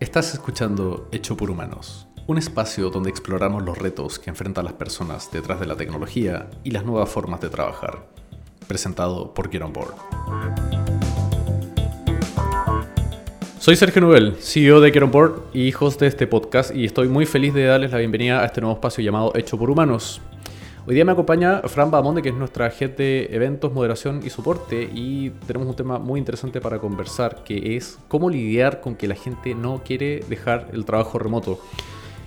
Estás escuchando Hecho por Humanos, un espacio donde exploramos los retos que enfrentan las personas detrás de la tecnología y las nuevas formas de trabajar. Presentado por Get On Board. Soy Sergio Nubel, CEO de Get On Board y host de este podcast, y estoy muy feliz de darles la bienvenida a este nuevo espacio llamado Hecho por Humanos, Hoy día me acompaña Fran Bamonde, que es nuestra jefe de eventos, moderación y soporte, y tenemos un tema muy interesante para conversar, que es cómo lidiar con que la gente no quiere dejar el trabajo remoto.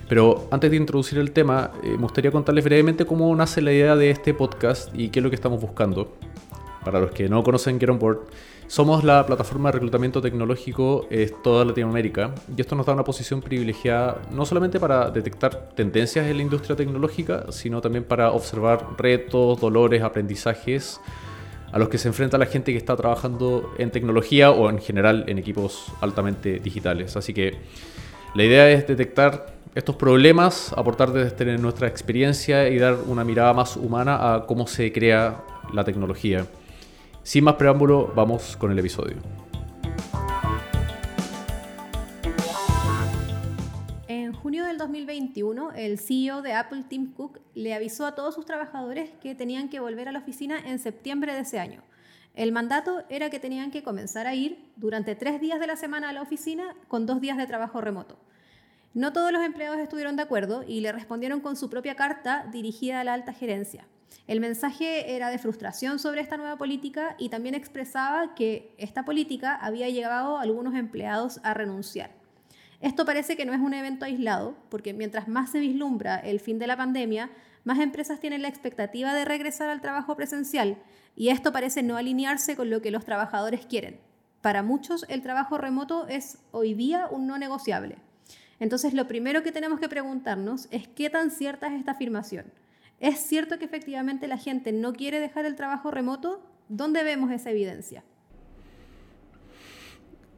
Pero antes de introducir el tema, eh, me gustaría contarles brevemente cómo nace la idea de este podcast y qué es lo que estamos buscando. Para los que no conocen Get On Board, somos la plataforma de reclutamiento tecnológico en toda Latinoamérica y esto nos da una posición privilegiada no solamente para detectar tendencias en la industria tecnológica, sino también para observar retos, dolores, aprendizajes a los que se enfrenta la gente que está trabajando en tecnología o en general en equipos altamente digitales. Así que la idea es detectar estos problemas, aportar desde nuestra experiencia y dar una mirada más humana a cómo se crea la tecnología. Sin más preámbulo, vamos con el episodio. En junio del 2021, el CEO de Apple, Tim Cook, le avisó a todos sus trabajadores que tenían que volver a la oficina en septiembre de ese año. El mandato era que tenían que comenzar a ir durante tres días de la semana a la oficina con dos días de trabajo remoto. No todos los empleados estuvieron de acuerdo y le respondieron con su propia carta dirigida a la alta gerencia. El mensaje era de frustración sobre esta nueva política y también expresaba que esta política había llevado a algunos empleados a renunciar. Esto parece que no es un evento aislado, porque mientras más se vislumbra el fin de la pandemia, más empresas tienen la expectativa de regresar al trabajo presencial y esto parece no alinearse con lo que los trabajadores quieren. Para muchos el trabajo remoto es hoy día un no negociable. Entonces lo primero que tenemos que preguntarnos es qué tan cierta es esta afirmación. ¿Es cierto que efectivamente la gente no quiere dejar el trabajo remoto? ¿Dónde vemos esa evidencia?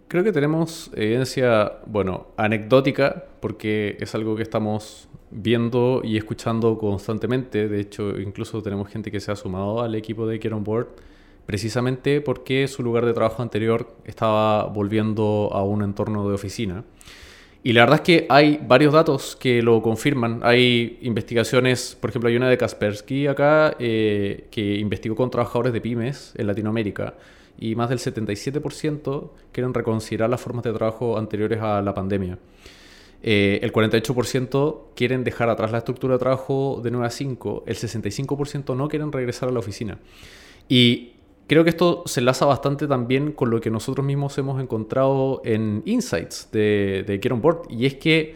Creo que tenemos evidencia, bueno, anecdótica, porque es algo que estamos viendo y escuchando constantemente. De hecho, incluso tenemos gente que se ha sumado al equipo de Care On Board precisamente porque su lugar de trabajo anterior estaba volviendo a un entorno de oficina. Y la verdad es que hay varios datos que lo confirman. Hay investigaciones, por ejemplo, hay una de Kaspersky acá eh, que investigó con trabajadores de pymes en Latinoamérica y más del 77% quieren reconsiderar las formas de trabajo anteriores a la pandemia. Eh, el 48% quieren dejar atrás la estructura de trabajo de 9 a 5, el 65% no quieren regresar a la oficina. Y Creo que esto se enlaza bastante también con lo que nosotros mismos hemos encontrado en Insights de, de Get On Board, y es que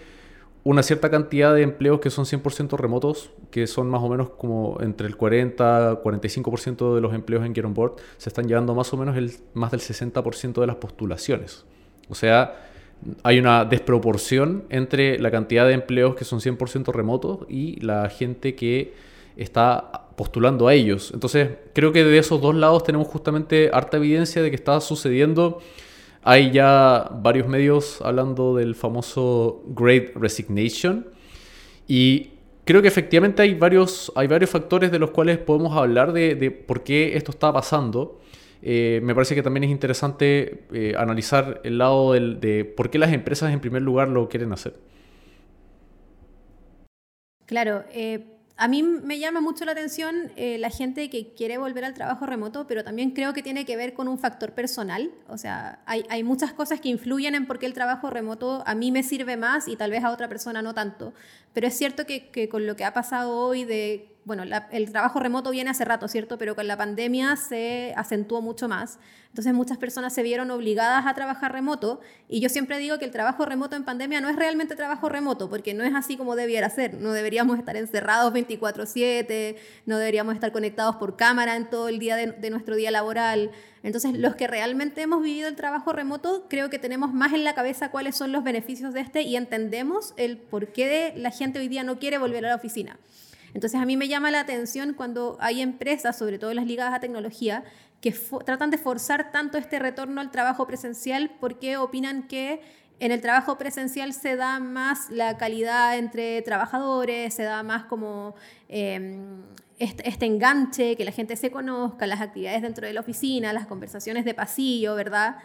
una cierta cantidad de empleos que son 100% remotos, que son más o menos como entre el 40 45% de los empleos en Get On Board, se están llevando más o menos el, más del 60% de las postulaciones. O sea, hay una desproporción entre la cantidad de empleos que son 100% remotos y la gente que está postulando a ellos. Entonces, creo que de esos dos lados tenemos justamente harta evidencia de que está sucediendo. Hay ya varios medios hablando del famoso Great Resignation y creo que efectivamente hay varios, hay varios factores de los cuales podemos hablar de, por qué esto está pasando. Eh, me parece que también es interesante eh, analizar el lado de por qué las empresas en primer lugar lo quieren hacer. Claro, eh, a mí me llama mucho la atención eh, la gente que quiere volver al trabajo remoto, pero también creo que tiene que ver con un factor personal. O sea, hay, muchas cosas que influyen en por qué el trabajo remoto a mí me sirve más y tal vez a otra persona no tanto. Pero es cierto que con lo que ha pasado hoy de bueno, el trabajo remoto viene hace rato, ¿cierto? Pero con la pandemia se acentuó mucho más. Entonces muchas personas se vieron obligadas a trabajar remoto y yo siempre digo que el trabajo remoto en pandemia no es realmente trabajo remoto porque no es así como debiera ser. No deberíamos estar encerrados 24/7, no deberíamos estar conectados por cámara en todo el día de, nuestro día laboral. Entonces los que realmente hemos vivido el trabajo remoto creo que tenemos más en la cabeza cuáles son los beneficios de este y entendemos el por qué la gente hoy día no quiere volver a la oficina. Entonces a mí me llama la atención cuando hay empresas, sobre todo las ligadas a tecnología, que tratan de forzar tanto este retorno al trabajo presencial porque opinan que en el trabajo presencial se da más la calidad entre trabajadores, se da más como em, este, este, enganche, que la gente se conozca, las actividades dentro de la oficina, las conversaciones de pasillo, ¿verdad?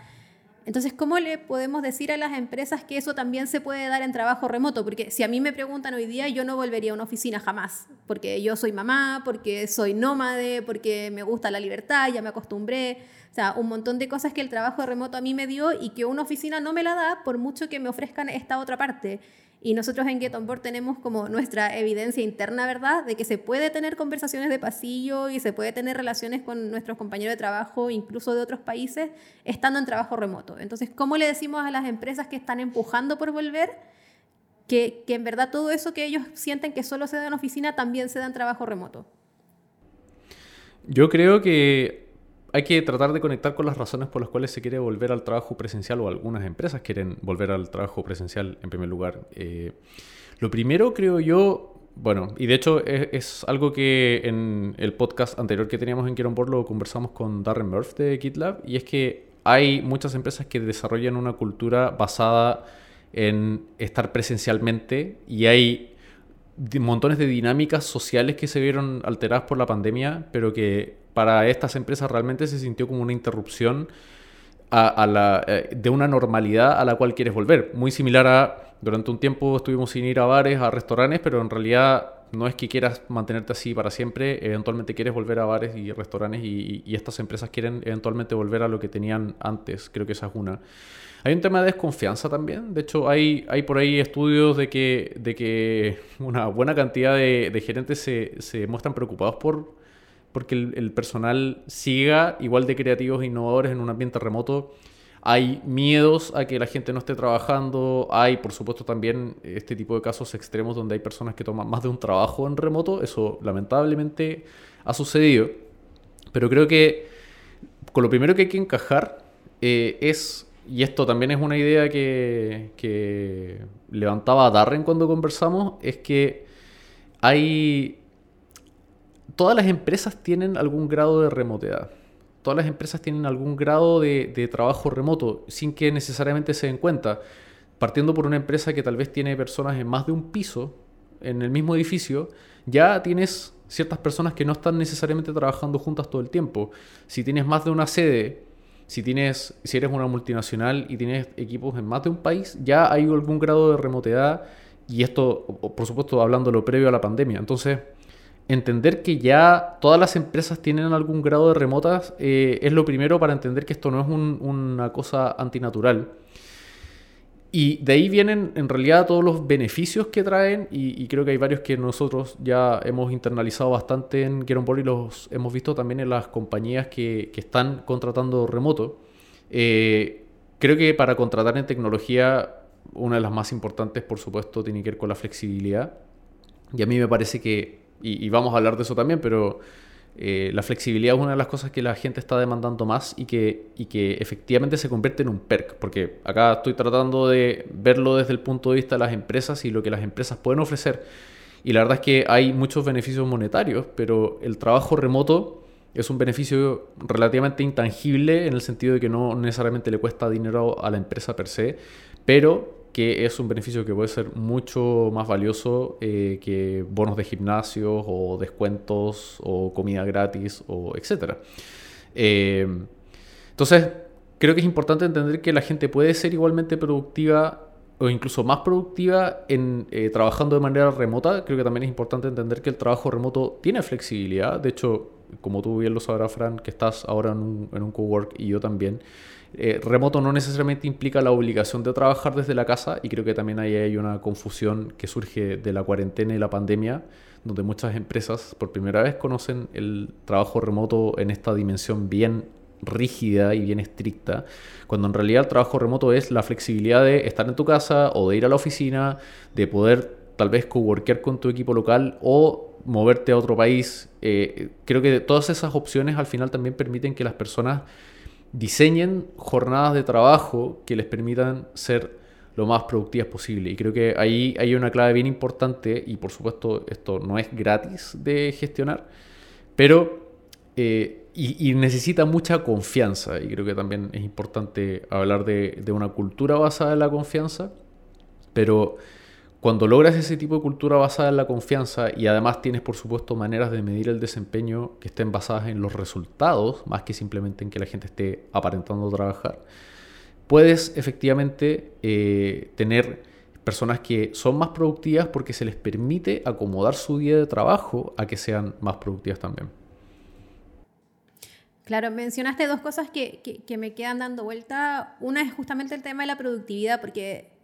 Entonces, ¿cómo le podemos decir a las empresas que eso también se puede dar en trabajo remoto? Porque si a mí me preguntan hoy día, yo no volvería a una oficina jamás, porque yo soy mamá, porque soy nómade, porque me gusta la libertad, ya me acostumbré. O sea, un montón de cosas que el trabajo remoto a mí me dio y que una oficina no me la da por mucho que me ofrezcan esta otra parte. Y nosotros en Get On Board tenemos como nuestra evidencia interna, ¿verdad?, de que se puede tener conversaciones de pasillo y se puede tener relaciones con nuestros compañeros de trabajo, incluso de otros países, estando en trabajo remoto. Entonces, ¿cómo le decimos a las empresas que están empujando por volver que, que en verdad todo eso que ellos sienten que solo se da en oficina también se da en trabajo remoto? Yo creo que hay que tratar de conectar con las razones por las cuales se quiere volver al trabajo presencial o algunas empresas quieren volver al trabajo presencial en primer lugar. Eh, lo primero creo yo, bueno, y de hecho es, algo que en el podcast anterior que teníamos en Quiero Board lo conversamos con Darren Murphy de GitLab, y es que hay muchas empresas que desarrollan una cultura basada en estar presencialmente y hay montones de dinámicas sociales que se vieron alteradas por la pandemia, pero que para estas empresas realmente se sintió como una interrupción eh, de una normalidad a la cual quieres volver. Muy similar a, durante un tiempo estuvimos sin ir a bares, a restaurantes, pero en realidad no es que quieras mantenerte así para siempre, eventualmente quieres volver a bares y restaurantes y, estas empresas quieren eventualmente volver a lo que tenían antes, creo que esa es una. Hay un tema de desconfianza también, de hecho hay, hay por ahí estudios de que, de que una buena cantidad de, de gerentes se, se muestran preocupados por porque el, personal siga igual de creativos e innovadores en un ambiente remoto. Hay miedos a que la gente no esté trabajando. Hay, por supuesto, también este tipo de casos extremos donde hay personas que toman más de un trabajo en remoto. Eso lamentablemente ha sucedido. Pero creo que con lo primero que hay que encajar eh, es, y esto también es una idea que, que levantaba Darren cuando conversamos, es que hay todas las empresas tienen algún grado de remoteidad. Todas las empresas tienen algún grado de, trabajo remoto sin que necesariamente se den cuenta. Partiendo por una empresa que tal vez tiene personas en más de un piso, en el mismo edificio, ya tienes ciertas personas que no están necesariamente trabajando juntas todo el tiempo. Si tienes más de una sede, si tienes, si eres una multinacional y tienes equipos en más de un país, ya hay algún grado de remoteidad y esto, por supuesto, hablando lo previo a la pandemia. Entonces, entender que ya todas las empresas tienen algún grado de remotas eh, es lo primero para entender que esto no es una cosa antinatural. Y de ahí vienen en realidad todos los beneficios que traen y, creo que hay varios que nosotros ya hemos internalizado bastante en Get y los hemos visto también en las compañías que, están contratando remoto. Eh, creo que para contratar en tecnología una de las más importantes por supuesto tiene que ver con la flexibilidad. Y a mí me parece que y, vamos a hablar de eso también, pero eh, la flexibilidad es una de las cosas que la gente está demandando más y que, y que efectivamente se convierte en un perk, porque acá estoy tratando de verlo desde el punto de vista de las empresas y lo que las empresas pueden ofrecer. Y la verdad es que hay muchos beneficios monetarios, pero el trabajo remoto es un beneficio relativamente intangible en el sentido de que no necesariamente le cuesta dinero a la empresa per se, pero que es un beneficio que puede ser mucho más valioso eh, que bonos de gimnasio o descuentos o comida gratis o etcétera. Eh, entonces, creo que es importante entender que la gente puede ser igualmente productiva o incluso más productiva en eh, trabajando de manera remota. Creo que también es importante entender que el trabajo remoto tiene flexibilidad. De hecho, como tú bien lo sabrás, Fran, que estás ahora en un, en un cowork y yo también. Eh, remoto no necesariamente implica la obligación de trabajar desde la casa y creo que también ahí hay una confusión que surge de la cuarentena y la pandemia, donde muchas empresas por primera vez conocen el trabajo remoto en esta dimensión bien rígida y bien estricta, cuando en realidad el trabajo remoto es la flexibilidad de estar en tu casa o de ir a la oficina, de poder tal vez coworkear con tu equipo local o moverte a otro país. Eh, creo que todas esas opciones al final también permiten que las personas diseñen jornadas de trabajo que les permitan ser lo más productivas posible. Y creo que ahí hay una clave bien importante y por supuesto esto no es gratis de gestionar, pero eh, y, necesita mucha confianza y creo que también es importante hablar de, de una cultura basada en la confianza, pero cuando logras ese tipo de cultura basada en la confianza y además tienes, por supuesto, maneras de medir el desempeño que estén basadas en los resultados, más que simplemente en que la gente esté aparentando trabajar, puedes efectivamente eh, tener personas que son más productivas porque se les permite acomodar su día de trabajo a que sean más productivas también. Claro, mencionaste dos cosas que, que, me quedan dando vuelta. Una es justamente el tema de la productividad, porque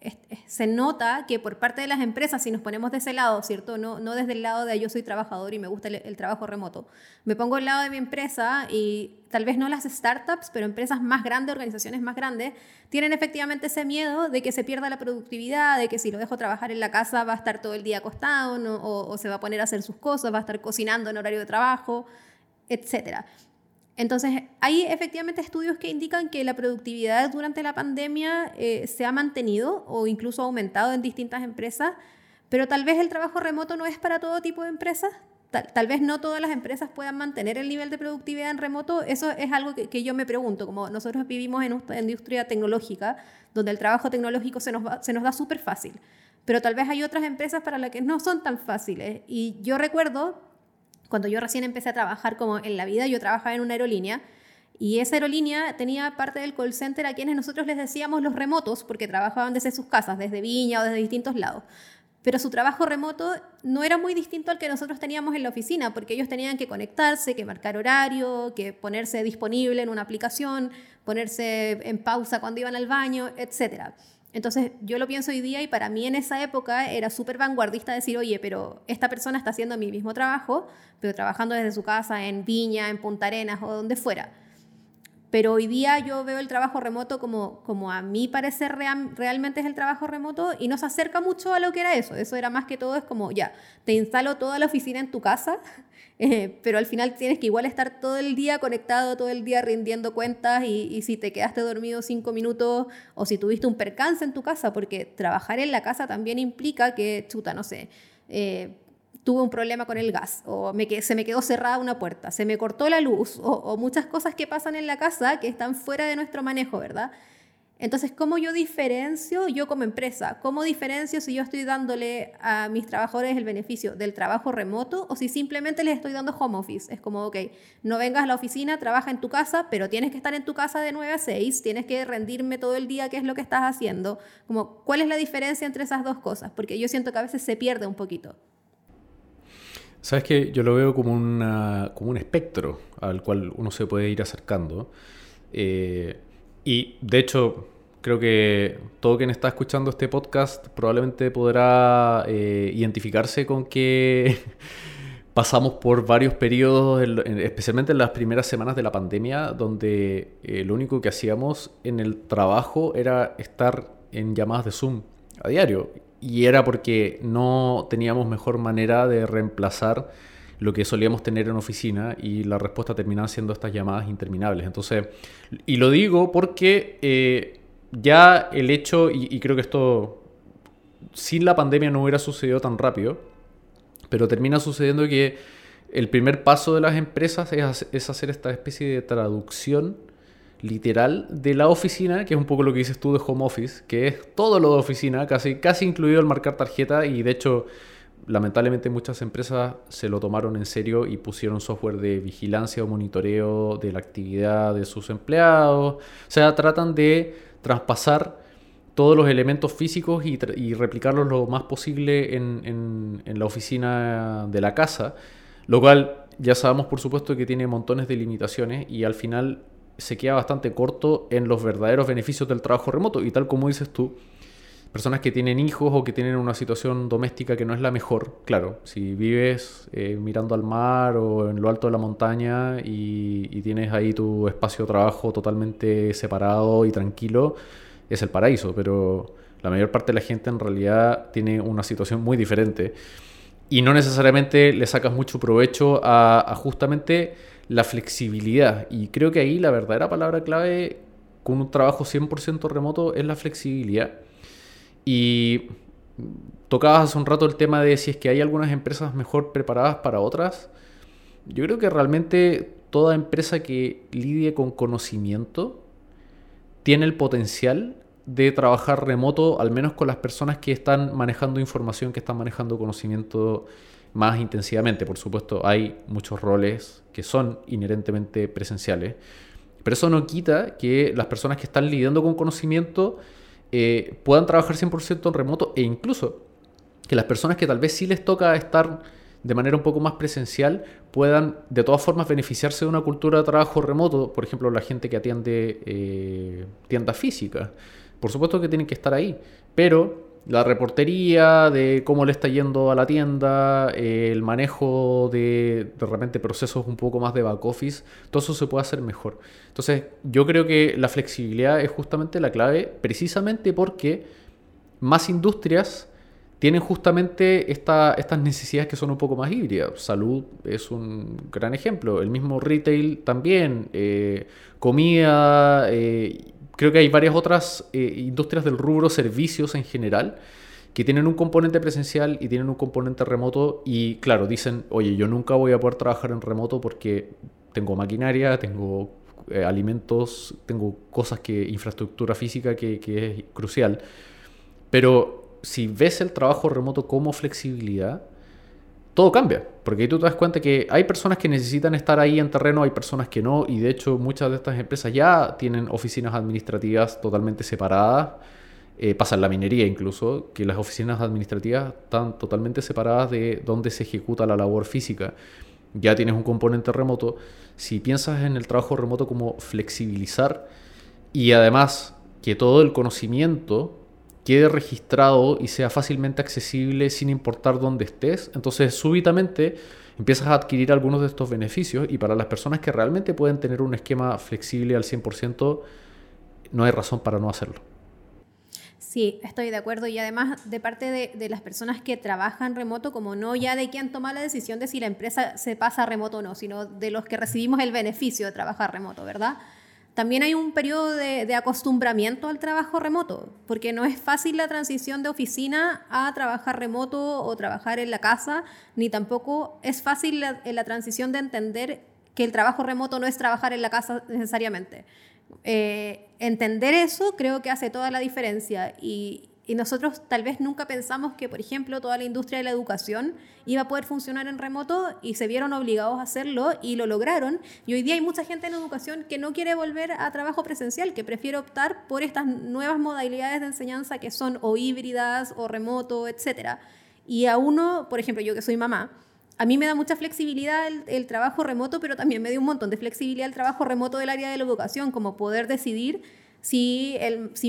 se nota que por parte de las empresas, si nos ponemos de ese lado, ¿cierto? No, no desde el lado de yo soy trabajador y me gusta el, trabajo remoto. Me pongo al lado de mi empresa y tal vez no las startups, pero empresas más grandes, organizaciones más grandes, tienen efectivamente ese miedo de que se pierda la productividad, de que si lo dejo trabajar en la casa va a estar todo el día acostado o, o se va a poner a hacer sus cosas, va a estar cocinando en horario de trabajo, etcétera. Entonces, hay efectivamente estudios que indican que la productividad durante la pandemia eh, se ha mantenido o incluso aumentado en distintas empresas, pero tal vez el trabajo remoto no es para todo tipo de empresas. Tal, vez no todas las empresas puedan mantener el nivel de productividad en remoto. Eso es algo que, yo me pregunto. Como nosotros vivimos en una industria tecnológica, donde el trabajo tecnológico se nos, se nos da súper fácil, pero tal vez hay otras empresas para las que no son tan fáciles. Y yo recuerdo cuando yo recién empecé a trabajar como en la vida, yo trabajaba en una aerolínea y esa aerolínea tenía parte del call center a quienes nosotros les decíamos los remotos, porque trabajaban desde sus casas, desde Viña o desde distintos lados. Pero su trabajo remoto no era muy distinto al que nosotros teníamos en la oficina, porque ellos tenían que conectarse, que marcar horario, que ponerse disponible en una aplicación, ponerse en pausa cuando iban al baño, etcétera. Entonces yo lo pienso hoy día y para mí en esa época era súper vanguardista decir, oye, pero esta persona está haciendo mi mismo trabajo, pero trabajando desde su casa en Viña, en Punta Arenas o donde fuera. Pero hoy día yo veo el trabajo remoto como, como a mí parece realmente es el trabajo remoto y nos acerca mucho a lo que era eso. Eso era más que todo, es como, ya, te instalo toda la oficina en tu casa, eh, pero al final tienes que igual estar todo el día conectado, todo el día rindiendo cuentas y, si te quedaste dormido cinco minutos o si tuviste un percance en tu casa, porque trabajar en la casa también implica que, chuta, no sé. Eh, tuve un problema con el gas, o se me quedó cerrada una puerta, se me cortó la luz, o, muchas cosas que pasan en la casa que están fuera de nuestro manejo, ¿verdad? Entonces, ¿cómo yo diferencio yo como empresa? ¿Cómo diferencio si yo estoy dándole a mis trabajadores el beneficio del trabajo remoto o si simplemente les estoy dando home office? Es como, ok, no vengas a la oficina, trabaja en tu casa, pero tienes que estar en tu casa de 9 a 6, tienes que rendirme todo el día qué es lo que estás haciendo. Como, ¿Cuál es la diferencia entre esas dos cosas? Porque yo siento que a veces se pierde un poquito. Sabes que yo lo veo como, una, como un espectro al cual uno se puede ir acercando. Eh, y de hecho, creo que todo quien está escuchando este podcast probablemente podrá eh, identificarse con que pasamos por varios periodos, especialmente en las primeras semanas de la pandemia, donde eh, lo único que hacíamos en el trabajo era estar en llamadas de Zoom a diario y era porque no teníamos mejor manera de reemplazar lo que solíamos tener en oficina y la respuesta terminaba siendo estas llamadas interminables. Entonces, y lo digo porque eh, ya el hecho, y, creo que esto sin la pandemia no hubiera sucedido tan rápido, pero termina sucediendo que el primer paso de las empresas es, hacer esta especie de traducción literal de la oficina, que es un poco lo que dices tú de home office, que es todo lo de oficina, casi, casi incluido el marcar tarjeta y de hecho lamentablemente muchas empresas se lo tomaron en serio y pusieron software de vigilancia o monitoreo de la actividad de sus empleados. O sea, tratan de traspasar todos los elementos físicos y, replicarlos lo más posible en, en la oficina de la casa, lo cual ya sabemos por supuesto que tiene montones de limitaciones y al final se queda bastante corto en los verdaderos beneficios del trabajo remoto. Y tal como dices tú, personas que tienen hijos o que tienen una situación doméstica que no es la mejor, claro, si vives eh, mirando al mar o en lo alto de la montaña y, tienes ahí tu espacio de trabajo totalmente separado y tranquilo, es el paraíso, pero la mayor parte de la gente en realidad tiene una situación muy diferente y no necesariamente le sacas mucho provecho a justamente la flexibilidad. Y creo que ahí la verdadera palabra clave con un trabajo 100% remoto es la flexibilidad. Y tocabas hace un rato el tema de si es que hay algunas empresas mejor preparadas para otras. Yo creo que realmente toda empresa que lidie con conocimiento tiene el potencial de trabajar remoto, al menos con las personas que están manejando información, que están manejando conocimiento más intensivamente. Por supuesto, hay muchos roles que son inherentemente presenciales, Pero eso no quita que las personas que están lidiando con conocimiento eh, puedan trabajar 100% en remoto e incluso que las personas que tal vez sí les toca estar de manera un poco más presencial puedan de todas formas beneficiarse de una cultura de trabajo remoto, por ejemplo la gente que atiende eh, tiendas físicas. Por supuesto que tienen que estar ahí, pero la reportería de cómo le está yendo a la tienda, el manejo de de repente procesos un poco más de back office, todo eso se puede hacer mejor. Entonces, yo creo que la flexibilidad es justamente la clave, precisamente porque más industrias tienen justamente estas necesidades que son un poco más híbridas. Salud es un gran ejemplo, el mismo retail también, eh, comida. Eh, creo que hay varias otras eh, industrias del rubro servicios en general que tienen un componente presencial y tienen un componente remoto y claro, dicen, oye, yo nunca voy a poder trabajar en remoto porque tengo maquinaria, tengo eh, alimentos, tengo cosas que, infraestructura física que, que es crucial. Pero si ves el trabajo remoto como flexibilidad, todo cambia, porque ahí tú te das cuenta que hay personas que necesitan estar ahí en terreno, hay personas que no, y de hecho muchas de estas empresas ya tienen oficinas administrativas totalmente separadas, eh, pasa en la minería incluso, que las oficinas administrativas están totalmente separadas de donde se ejecuta la labor física, ya tienes un componente remoto, si piensas en el trabajo remoto como flexibilizar y además que todo el conocimiento quede registrado y sea fácilmente accesible sin importar dónde estés, entonces súbitamente empiezas a adquirir algunos de estos beneficios y para las personas que realmente pueden tener un esquema flexible al 100%, no hay razón para no hacerlo. Sí, estoy de acuerdo y además de parte de, las personas que trabajan remoto, como no ya de quien toma la decisión de si la empresa se pasa remoto o no, sino de los que recibimos el beneficio de trabajar remoto, ¿verdad? También hay un periodo de, acostumbramiento al trabajo remoto, porque no es fácil la transición de oficina a trabajar remoto o trabajar en la casa, ni tampoco es fácil la, la transición de entender que el trabajo remoto no es trabajar en la casa necesariamente. Eh, entender eso creo que hace toda la diferencia y, y nosotros tal vez nunca pensamos que, por ejemplo, toda la industria de la educación iba a poder funcionar en remoto y se vieron obligados a hacerlo y lo lograron. Y hoy día hay mucha gente en educación que no quiere volver a trabajo presencial, que prefiere optar por estas nuevas modalidades de enseñanza que son o híbridas o remoto, etc. Y a uno, por ejemplo, yo que soy mamá, a mí me da mucha flexibilidad el, el, trabajo remoto, pero también me da un montón de flexibilidad el trabajo remoto del área de la educación, como poder decidir si,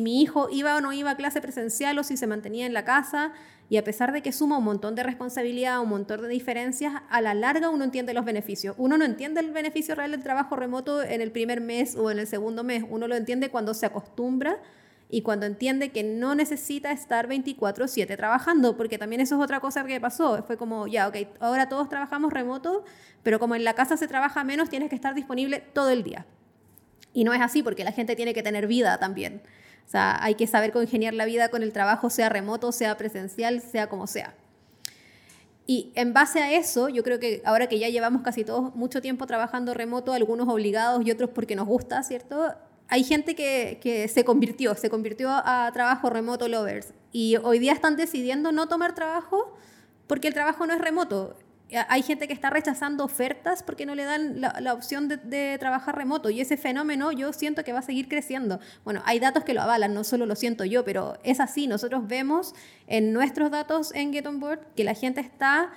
mi hijo iba o no iba a clase presencial o si se mantenía en la casa. Y a pesar de que suma un montón de responsabilidad, un montón de diferencias, a la larga uno entiende los beneficios. Uno no entiende el beneficio real del trabajo remoto en el primer mes o en el segundo mes. Uno lo entiende cuando se acostumbra y cuando entiende que no necesita estar 24/7 trabajando, porque también eso es otra cosa que pasó. Fue como, ya, ok, ahora todos trabajamos remoto, pero como en la casa se trabaja menos, tienes que estar disponible todo el día. Y no es así porque la gente tiene que tener vida también. O sea, hay que saber congeniar la vida con el trabajo, sea remoto, sea presencial, sea como sea. Y en base a eso, yo creo que ahora que ya llevamos casi todos mucho tiempo trabajando remoto, algunos obligados y otros porque nos gusta, ¿cierto? Hay gente que, que se convirtió, se convirtió a trabajo remoto lovers. Y hoy día están decidiendo no tomar trabajo porque el trabajo no es remoto. Hay gente que está rechazando ofertas porque no le dan la, la opción de, de, trabajar remoto y ese fenómeno yo siento que va a seguir creciendo. Bueno, hay datos que lo avalan, no solo lo siento yo, pero es así. Nosotros vemos en nuestros datos en Get On Board que la gente está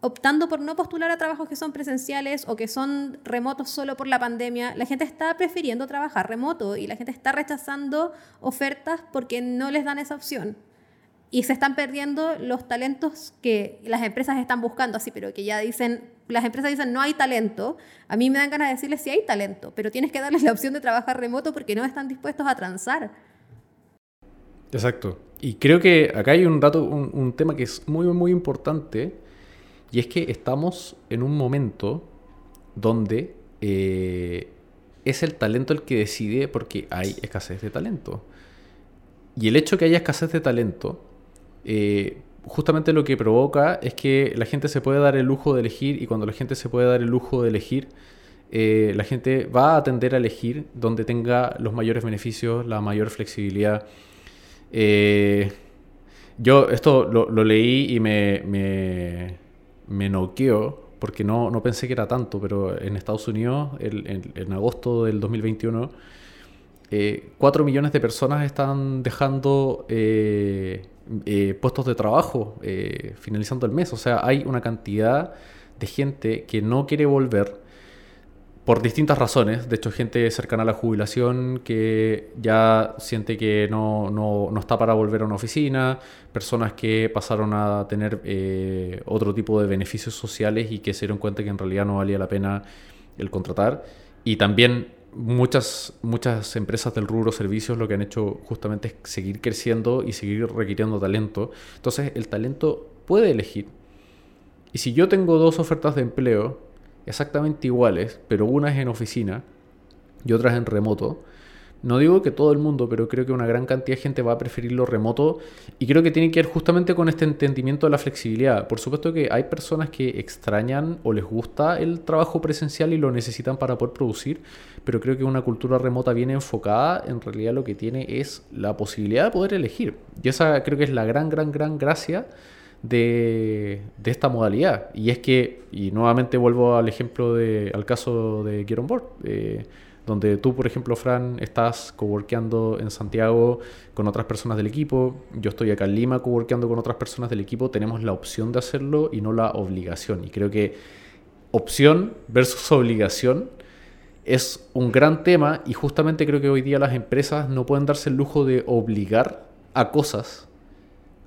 optando por no postular a trabajos que son presenciales o que son remotos solo por la pandemia. La gente está prefiriendo trabajar remoto y la gente está rechazando ofertas porque no les dan esa opción y se están perdiendo los talentos que las empresas están buscando así, pero que ya dicen, las empresas dicen no hay talento, a mí me dan ganas de decirles sí hay talento, pero tienes que darles la opción de trabajar remoto porque no están dispuestos a transar. Exacto. Y creo que acá hay un dato, un, un tema que es muy, muy importante, y es que estamos en un momento donde eh, es el talento el que decide porque hay escasez de talento. Y el hecho que haya escasez de talento eh, justamente lo que provoca es que la gente se puede dar el lujo de elegir y cuando la gente se puede dar el lujo de elegir, eh, la gente va a tender a elegir donde tenga los mayores beneficios, la mayor flexibilidad. Eh, yo esto lo, leí y me, me, me noqueó porque no, no pensé que era tanto, pero en Estados Unidos, en agosto del 2021, 4 millones de personas están dejando puestos de trabajo finalizando el mes. O sea, hay una cantidad de gente que no quiere volver por distintas razones. De hecho, gente cercana a la jubilación que ya siente que no, no, no está para volver a una oficina, personas que pasaron a tener eh, otro tipo de beneficios sociales y que se dieron cuenta que en realidad no valía la pena el contratar. Y también muchas, muchas empresas del rubro servicios lo que han hecho justamente es seguir creciendo y seguir requiriendo talento. Entonces, el talento puede elegir y si yo tengo dos ofertas de empleo exactamente iguales, pero una es en oficina y otra es en remoto, no digo que todo el mundo, pero creo que una gran cantidad de gente va a preferir lo remoto y creo que tiene que ver justamente con este entendimiento de la flexibilidad. Por supuesto que hay personas que extrañan o les gusta el trabajo presencial y lo necesitan para poder producir, pero creo que una cultura remota bien enfocada en realidad lo que tiene es la posibilidad de poder elegir. Y esa creo que es la gran, gran, gran gracia de, esta modalidad. Y es que, y nuevamente vuelvo al ejemplo, de, al caso de Get On Board, eh, donde tú, por ejemplo, Fran, estás coworkeando en Santiago con otras personas del equipo, yo estoy acá en Lima coworkeando con otras personas del equipo, tenemos la opción de hacerlo y no la obligación. Y creo que opción versus obligación es un gran tema y justamente creo que hoy día las empresas no pueden darse el lujo de obligar a cosas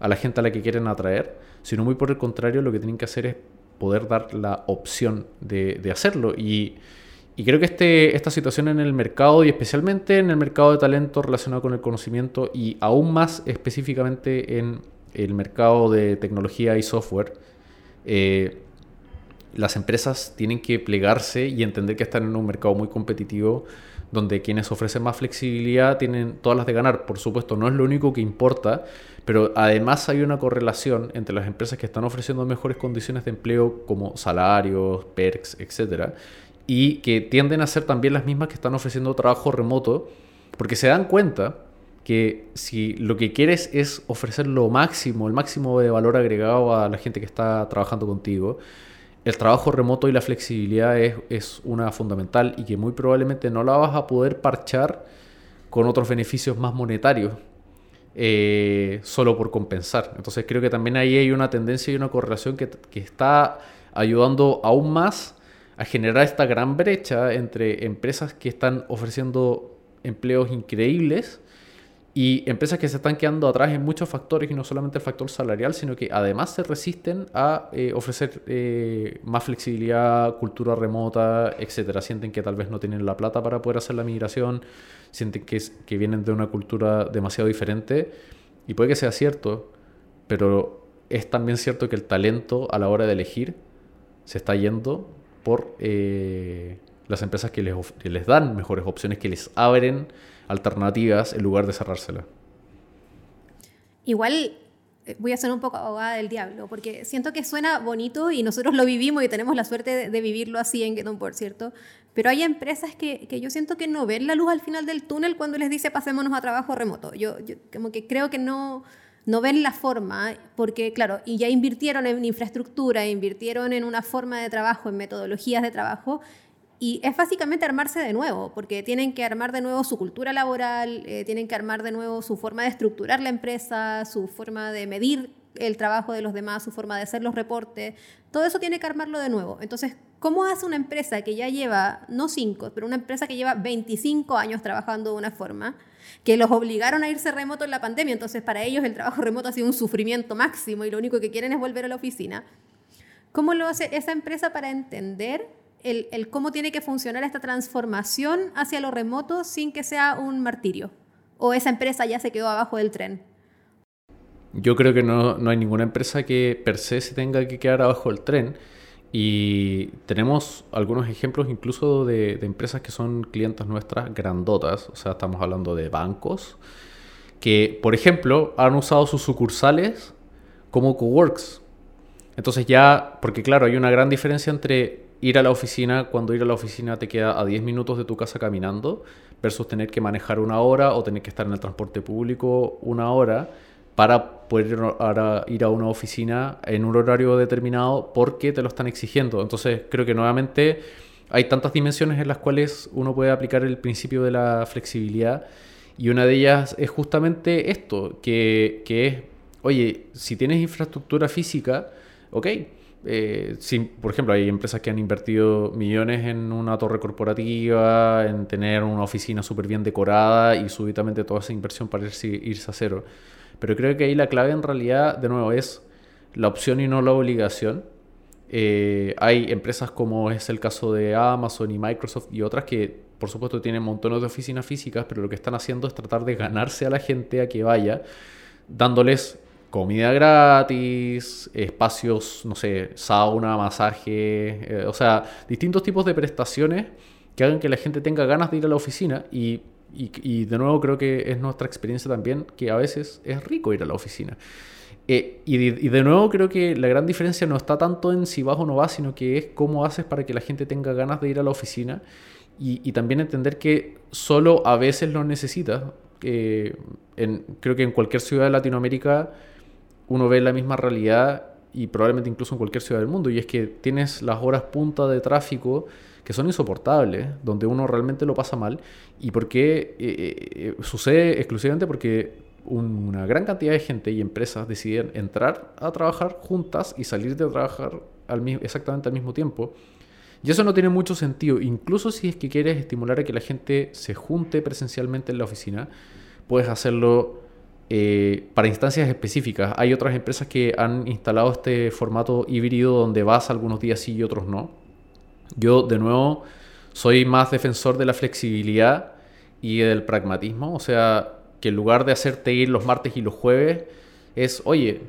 a la gente a la que quieren atraer, sino muy por el contrario, lo que tienen que hacer es poder dar la opción de, hacerlo. Y, creo que este, esta situación en el mercado, y especialmente en el mercado de talento relacionado con el conocimiento, y aún más específicamente en el mercado de tecnología y software, eh, las empresas tienen que plegarse y entender que están en un mercado muy competitivo donde quienes ofrecen más flexibilidad tienen todas las de ganar. Por supuesto, no es lo único que importa, pero además hay una correlación entre las empresas que están ofreciendo mejores condiciones de empleo como salarios, perks, etcétera, y que tienden a ser también las mismas que están ofreciendo trabajo remoto, porque se dan cuenta que si lo que quieres es ofrecer lo máximo, el máximo de valor agregado a la gente que está trabajando contigo, el trabajo remoto y la flexibilidad es, una fundamental y que muy probablemente no la vas a poder parchar con otros beneficios más monetarios eh, solo por compensar. Entonces creo que también ahí hay una tendencia y una correlación que, que está ayudando aún más a generar esta gran brecha entre empresas que están ofreciendo empleos increíbles y empresas que se están quedando atrás en muchos factores y no solamente el factor salarial, sino que además se resisten a eh, ofrecer eh, más flexibilidad, cultura remota, etcétera. Sienten que tal vez no tienen la plata para poder hacer la migración, sienten que, que vienen de una cultura demasiado diferente y puede que sea cierto, pero es también cierto que el talento a la hora de elegir se está yendo por eh, las empresas que les, que les dan mejores opciones, que les abren alternativas en lugar de cerrársela. Igual eh, voy a ser un poco abogada del diablo, porque siento que suena bonito y nosotros lo vivimos y tenemos la suerte de, vivirlo así en Get por cierto. Pero hay empresas que, que, yo siento que no ven la luz al final del túnel cuando les dice pasémonos a trabajo remoto. Yo, yo como que creo que no, no ven la forma, porque claro, y ya invirtieron en infraestructura, invirtieron en una forma de trabajo, en metodologías de trabajo, y es básicamente armarse de nuevo, porque tienen que armar de nuevo su cultura laboral, eh, tienen que armar de nuevo su forma de estructurar la empresa, su forma de medir el trabajo de los demás, su forma de hacer los reportes, todo eso tiene que armarlo de nuevo. Entonces, ¿cómo hace una empresa que ya lleva, no cinco, pero una empresa que lleva 25 años trabajando de una forma, que los obligaron a irse remoto en la pandemia, entonces para ellos el trabajo remoto ha sido un sufrimiento máximo y lo único que quieren es volver a la oficina? ¿Cómo lo hace esa empresa para entender el, cómo tiene que funcionar esta transformación hacia lo remoto sin que sea un martirio? ¿O esa empresa ya se quedó abajo del tren? Yo creo que no, hay ninguna empresa que per se se tenga que quedar abajo del tren. Y tenemos algunos ejemplos incluso de, empresas que son clientes nuestras grandotas, o sea, estamos hablando de bancos, que, por ejemplo, han usado sus sucursales como coworks. Entonces ya, porque claro, hay una gran diferencia entre ir a la oficina cuando ir a la oficina te queda a 10 minutos de tu casa caminando versus tener que manejar una hora o tener que estar en el transporte público una hora para poder ir a una oficina en un horario determinado porque te lo están exigiendo. Entonces creo que nuevamente hay tantas dimensiones en las cuales uno puede aplicar el principio de la flexibilidad y una de ellas es justamente esto, que, que es, oye, si tienes infraestructura física, ok, eh, por ejemplo, hay empresas que han invertido millones en una torre corporativa, en tener una oficina súper bien decorada y súbitamente toda esa inversión parece irse a cero. Pero creo que ahí la clave en realidad, de nuevo, es la opción y no la obligación. Eh, hay empresas como es el caso de Amazon y Microsoft y otras que, por supuesto, tienen montones de oficinas físicas, pero lo que están haciendo es tratar de ganarse a la gente a que vaya, dándoles comida gratis, espacios, no sé, sauna, masaje, eh, o sea, distintos tipos de prestaciones que hagan que la gente tenga ganas de ir a la oficina y, y, de nuevo creo que es nuestra experiencia también que a veces es rico ir a la oficina. Eh, y, y, de nuevo creo que la gran diferencia no está tanto en si vas o no vas, sino que es cómo haces para que la gente tenga ganas de ir a la oficina y, también entender que solo a veces lo necesitas. Eh, en, creo que en cualquier ciudad de Latinoamérica uno ve la misma realidad y probablemente incluso en cualquier ciudad del mundo, y es que tienes las horas punta de tráfico que son insoportables, donde uno realmente lo pasa mal, y por qué eh, eh, eh, sucede exclusivamente porque una gran cantidad de gente y empresas deciden entrar a trabajar juntas y salir de trabajar exactamente al mismo tiempo. Y eso no tiene mucho sentido, incluso si es que quieres estimular a que la gente se junte presencialmente en la oficina, puedes hacerlo para instancias específicas. Hay otras empresas que han instalado este formato híbrido donde vas algunos días sí y otros no. Yo, de nuevo, soy más defensor de la flexibilidad y del pragmatismo. O sea, que en lugar de hacerte ir los martes y los jueves, es, oye,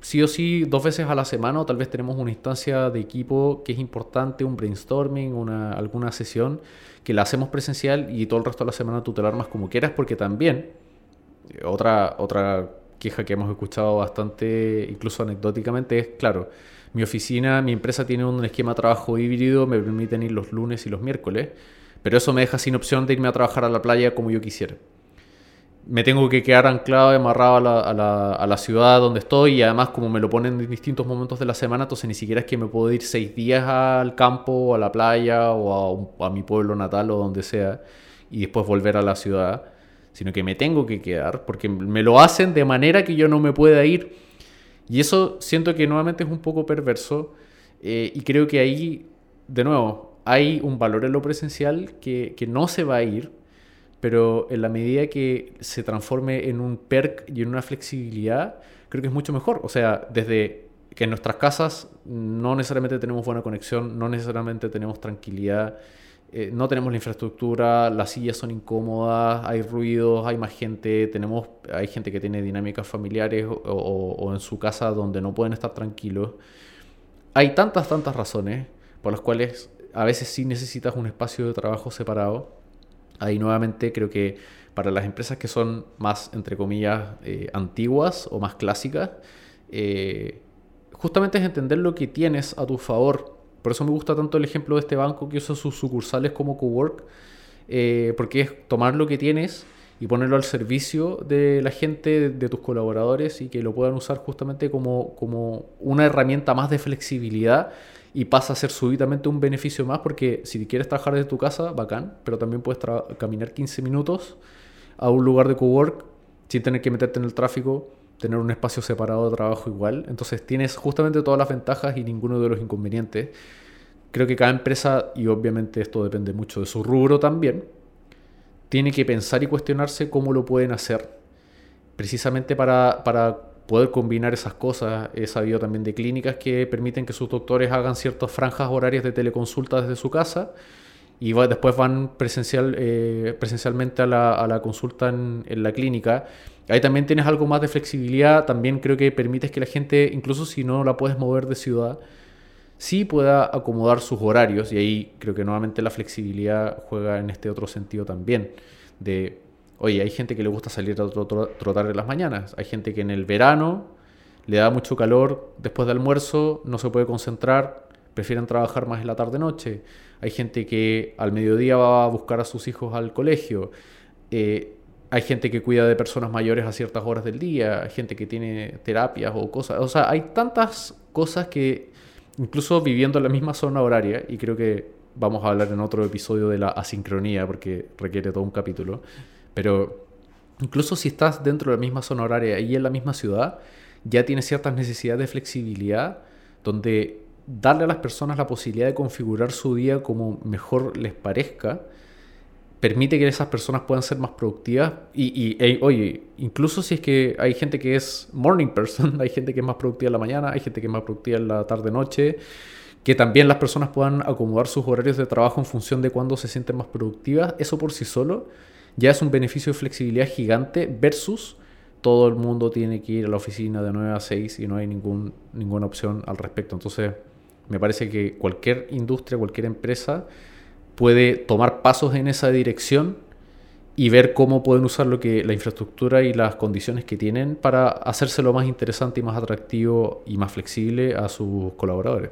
sí o sí, dos veces a la semana, o tal vez tenemos una instancia de equipo que es importante, un brainstorming, una, alguna sesión, que la hacemos presencial y todo el resto de la semana tú te armas como quieras, porque también otra, otra queja que hemos escuchado bastante, incluso anecdóticamente, es, claro, mi oficina, mi empresa tiene un esquema de trabajo híbrido, me permiten ir los lunes y los miércoles, pero eso me deja sin opción de irme a trabajar a la playa como yo quisiera. Me tengo que quedar anclado, amarrado a la, ciudad donde estoy y además como me lo ponen en distintos momentos de la semana, entonces ni siquiera es que me puedo ir seis días al campo, a la playa o a mi pueblo natal o donde sea y después volver a la ciudad sino que me tengo que quedar porque me lo hacen de manera que yo no me pueda ir. Y eso siento que nuevamente es un poco perverso eh, y creo que ahí, de nuevo, hay un valor en lo presencial que, que no se va a ir, pero en la medida que se transforme en un perk y en una flexibilidad, creo que es mucho mejor. O sea, desde que en nuestras casas no necesariamente tenemos buena conexión, no necesariamente tenemos tranquilidad, eh, no tenemos la infraestructura, las sillas son incómodas, hay ruidos, hay más gente, tenemos, hay gente que tiene dinámicas familiares o, en su casa donde no pueden estar tranquilos. Hay tantas, tantas razones por las cuales a veces sí necesitas un espacio de trabajo separado. Ahí nuevamente creo que para las empresas que son más, entre comillas, eh, antiguas o más clásicas, eh, justamente es entender lo que tienes a tu favor por eso me gusta tanto el ejemplo de este banco que usa sus sucursales como cowork, eh, porque es tomar lo que tienes y ponerlo al servicio de la gente, de, tus colaboradores y que lo puedan usar justamente como, como una herramienta más de flexibilidad y pasa a ser súbitamente un beneficio más porque si quieres trabajar desde tu casa, bacán, pero también puedes caminar 15 minutos a un lugar de cowork sin tener que meterte en el tráfico, tener un espacio separado de trabajo igual. Entonces tienes justamente todas las ventajas y ninguno de los inconvenientes. Creo que cada empresa, y obviamente esto depende mucho de su rubro también, tiene que pensar y cuestionarse cómo lo pueden hacer. Precisamente para, para poder combinar esas cosas. He sabido también de clínicas que permiten que sus doctores hagan ciertas franjas horarias de teleconsulta desde su casa y después van presencial, eh, presencialmente a la, a la consulta en, en, la clínica. Ahí también tienes algo más de flexibilidad, también creo que permites que la gente, incluso si no la puedes mover de ciudad, sí pueda acomodar sus horarios. Y ahí creo que nuevamente la flexibilidad juega en este otro sentido también, de, oye, hay gente que le gusta salir a trotar en las mañanas, hay gente que en el verano le da mucho calor, después del almuerzo no se puede concentrar, prefieren trabajar más en la tarde-noche. Hay gente que al mediodía va a buscar a sus hijos al colegio. Eh, hay gente que cuida de personas mayores a ciertas horas del día, hay gente que tiene terapias o cosas. O sea, hay tantas cosas que incluso viviendo en la misma zona horaria, y creo que vamos a hablar en otro episodio de la asincronía porque requiere todo un capítulo, pero incluso si estás dentro de la misma zona horaria y en la misma ciudad, ya tienes ciertas necesidades de flexibilidad donde darle a las personas la posibilidad de configurar su día como mejor les parezca permite que esas personas puedan ser más productivas. Y, oye, incluso si es que hay gente que es morning person, hay gente que es más productiva en la mañana, hay gente que es más productiva en la tarde-noche, que también las personas puedan acomodar sus horarios de trabajo en función de cuándo se sienten más productivas, eso por sí solo ya es un beneficio de flexibilidad gigante versus todo el mundo tiene que ir a la oficina de 9 a 6 y no hay ningún, ninguna opción al respecto. Entonces, me parece que cualquier industria, cualquier empresa puede tomar pasos en esa dirección y ver cómo pueden usar lo que la infraestructura y las condiciones que tienen para hacérselo más interesante y más atractivo y más flexible a sus colaboradores.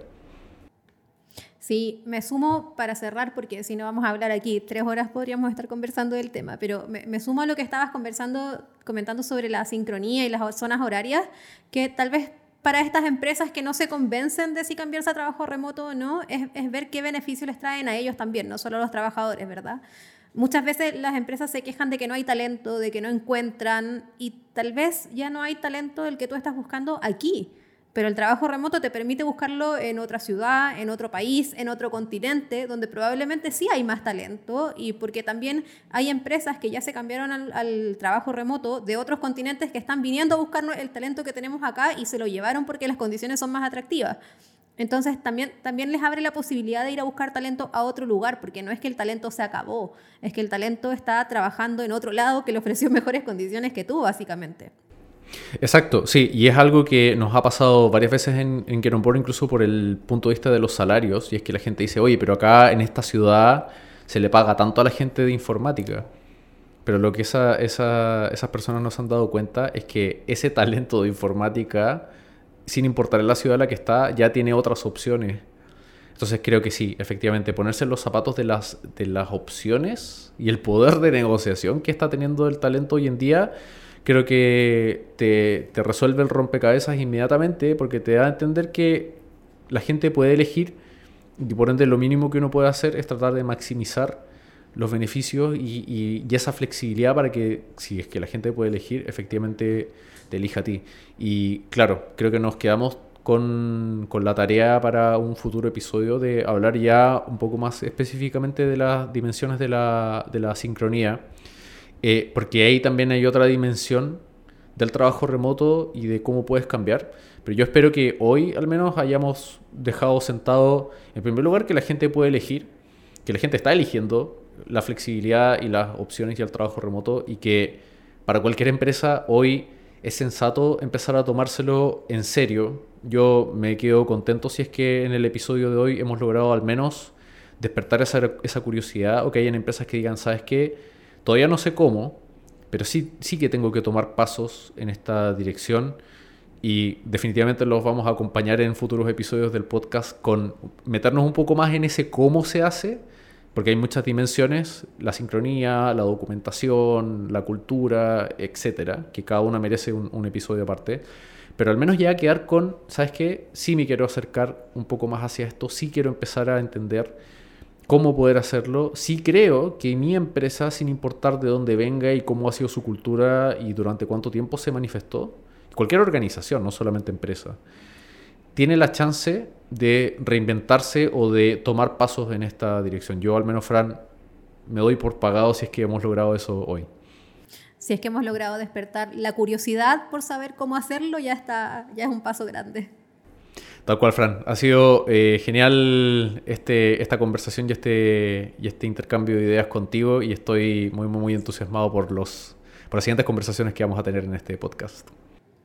Sí, me sumo para cerrar, porque si no vamos a hablar aquí tres horas podríamos estar conversando del tema, pero me, me, sumo a lo que estabas conversando, comentando sobre la sincronía y las zonas horarias, que tal vez para estas empresas que no se convencen de si cambiarse a trabajo remoto o no, es, ver qué beneficios les traen a ellos también, no solo a los trabajadores, ¿verdad? Muchas veces las empresas se quejan de que no hay talento, de que no encuentran, y tal vez ya no hay talento del que tú estás buscando aquí. Pero el trabajo remoto te permite buscarlo en otra ciudad, en otro país, en otro continente, donde probablemente sí hay más talento y porque también hay empresas que ya se cambiaron al, trabajo remoto de otros continentes que están viniendo a buscar el talento que tenemos acá y se lo llevaron porque las condiciones son más atractivas. Entonces también, también les abre la posibilidad de ir a buscar talento a otro lugar, porque no es que el talento se acabó, es que el talento está trabajando en otro lado que le ofreció mejores condiciones que tú, básicamente. Exacto, sí, y es algo que nos ha pasado varias veces en, en incluso por el punto de vista de los salarios, y es que la gente dice, oye, pero acá en esta ciudad se le paga tanto a la gente de informática. Pero lo que esa, esas personas nos han dado cuenta es que ese talento de informática, sin importar la ciudad en la que está, ya tiene otras opciones. Entonces creo que sí, efectivamente, ponerse en los zapatos de las, de las opciones y el poder de negociación que está teniendo el talento hoy en día creo que te, resuelve el rompecabezas inmediatamente porque te da a entender que la gente puede elegir y por ende lo mínimo que uno puede hacer es tratar de maximizar los beneficios y, esa flexibilidad para que si es que la gente puede elegir, efectivamente te elija a ti. Y claro, creo que nos quedamos con, con, la tarea para un futuro episodio de hablar ya un poco más específicamente de las dimensiones de la, de la sincronía eh, porque ahí también hay otra dimensión del trabajo remoto y de cómo puedes cambiar. Pero yo espero que hoy al menos hayamos dejado sentado, en primer lugar, que la gente puede elegir, que la gente está eligiendo la flexibilidad y las opciones y el trabajo remoto y que para cualquier empresa hoy es sensato empezar a tomárselo en serio. Yo me quedo contento si es que en el episodio de hoy hemos logrado al menos despertar esa, esa curiosidad o que hayan empresas que digan, ¿sabes qué? Todavía no sé cómo, pero sí, sí que tengo que tomar pasos en esta dirección y definitivamente los vamos a acompañar en futuros episodios del podcast con meternos un poco más en ese cómo se hace, porque hay muchas dimensiones, la sincronía, la documentación, la cultura, etcétera, que cada una merece un, un episodio aparte. Pero al menos ya quedar con, ¿sabes qué? Sí me quiero acercar un poco más hacia esto, sí quiero empezar a entender cómo poder hacerlo. Sí creo que mi empresa, sin importar de dónde venga y cómo ha sido su cultura y durante cuánto tiempo se manifestó, cualquier organización, no solamente empresa, tiene la chance de reinventarse o de tomar pasos en esta dirección. Yo al menos, Fran, me doy por pagado si es que hemos logrado eso hoy. Si es que hemos logrado despertar la curiosidad por saber cómo hacerlo, ya está, ya es un paso grande. Tal cual, Fran. Ha sido eh, genial este, esta conversación y este, y este intercambio de ideas contigo y estoy muy, muy, muy entusiasmado por, los, por las siguientes conversaciones que vamos a tener en este podcast.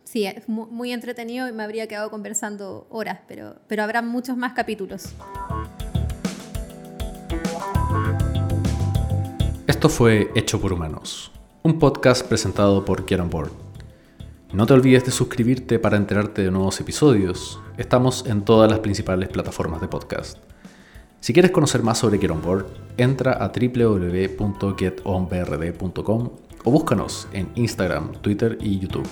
Sí, es muy entretenido y me habría quedado conversando horas, pero, pero habrá muchos más capítulos. Esto fue Hecho por Humanos, un podcast presentado por Get Board. No te olvides de suscribirte para enterarte de nuevos episodios. Estamos en todas las principales plataformas de podcast. Si quieres conocer más sobre Get On Board, entra a www.getonbrd.com o búscanos en Instagram, Twitter y YouTube.